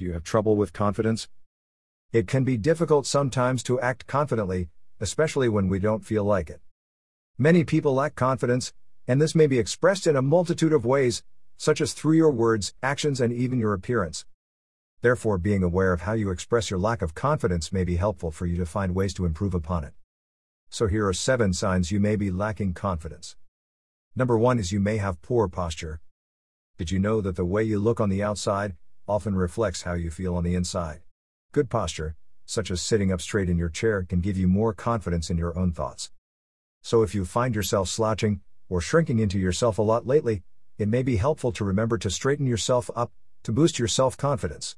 Do you have trouble with confidence? It can be difficult sometimes to act confidently, especially when we don't feel like it. Many people lack confidence, and this may be expressed in a multitude of ways, such as through your words, actions, and even your appearance. Therefore, being aware of how you express your lack of confidence may be helpful for you to find ways to improve upon it. So, here are seven signs you may be lacking confidence. Number one is you may have poor posture. Did you know that the way you look on the outside often reflects how you feel on the inside? Good posture, such as sitting up straight in your chair, can give you more confidence in your own thoughts. So if you find yourself slouching or shrinking into yourself a lot lately, it may be helpful to remember to straighten yourself up to boost your self confidence.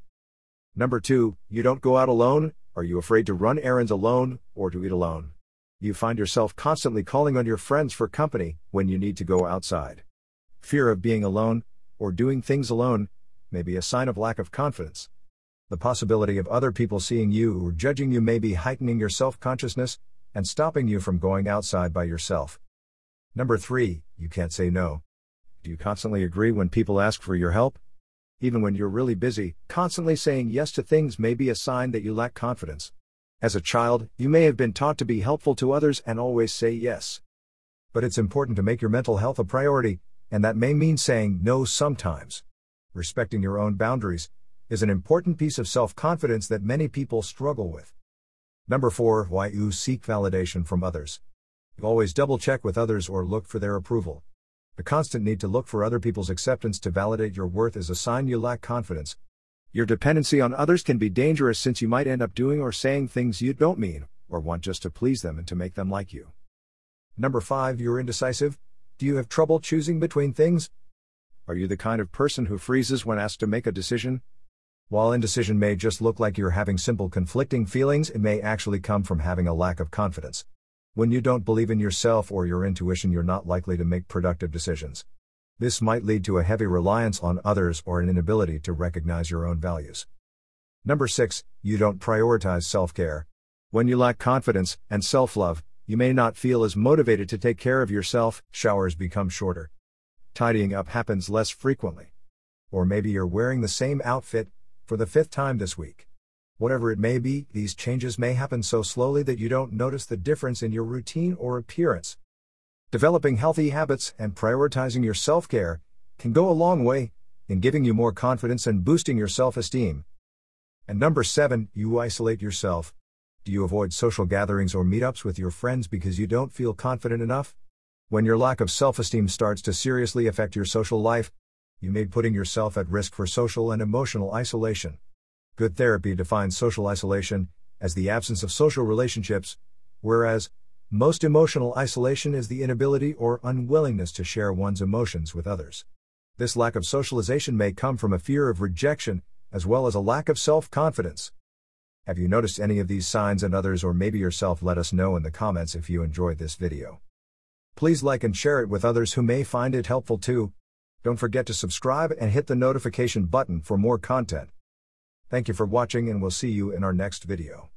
Number two, you don't go out alone. Are you afraid to run errands alone or to eat alone? You find yourself constantly calling on your friends for company when you need to go outside. Fear of being alone or doing things alone may be a sign of lack of confidence. The possibility of other people seeing you or judging you may be heightening your self consciousness and stopping you from going outside by yourself. Number 3, you can't say no. Do you constantly agree when people ask for your help? Even when you're really busy, constantly saying yes to things may be a sign that you lack confidence. As a child, you may have been taught to be helpful to others and always say yes. But it's important to make your mental health a priority, and that may mean saying no sometimes. Respecting your own boundaries, is an important piece of self confidence that many people struggle with. Number 4. Why you seek validation from others. You always double check with others or look for their approval. The constant need to look for other people's acceptance to validate your worth is a sign you lack confidence. Your dependency on others can be dangerous since you might end up doing or saying things you don't mean, or want just to please them and to make them like you. Number 5. You're indecisive. Do you have trouble choosing between things? Are you the kind of person who freezes when asked to make a decision? While indecision may just look like you're having simple conflicting feelings, it may actually come from having a lack of confidence. When you don't believe in yourself or your intuition, you're not likely to make productive decisions. This might lead to a heavy reliance on others or an inability to recognize your own values. Number 6, you don't prioritize self care. When you lack confidence and self love, you may not feel as motivated to take care of yourself, showers become shorter. Tidying up happens less frequently. Or maybe you're wearing the same outfit, for the fifth time this week. Whatever it may be, these changes may happen so slowly that you don't notice the difference in your routine or appearance. Developing healthy habits and prioritizing your self care can go a long way in giving you more confidence and boosting your self esteem. And number seven, you isolate yourself. Do you avoid social gatherings or meetups with your friends because you don't feel confident enough? When your lack of self esteem starts to seriously affect your social life, you may be putting yourself at risk for social and emotional isolation. GoodTherapy defines social isolation as the absence of social relationships, whereas most emotional isolation is the inability or unwillingness to share one's emotions with others. This lack of socialization may come from a fear of rejection, as well as a lack of self confidence. Have you noticed any of these signs and others, or maybe yourself? Let us know in the comments if you enjoyed this video. Please like and share it with others who may find it helpful too. Don't forget to subscribe and hit the notification button for more content. Thank you for watching and we'll see you in our next video.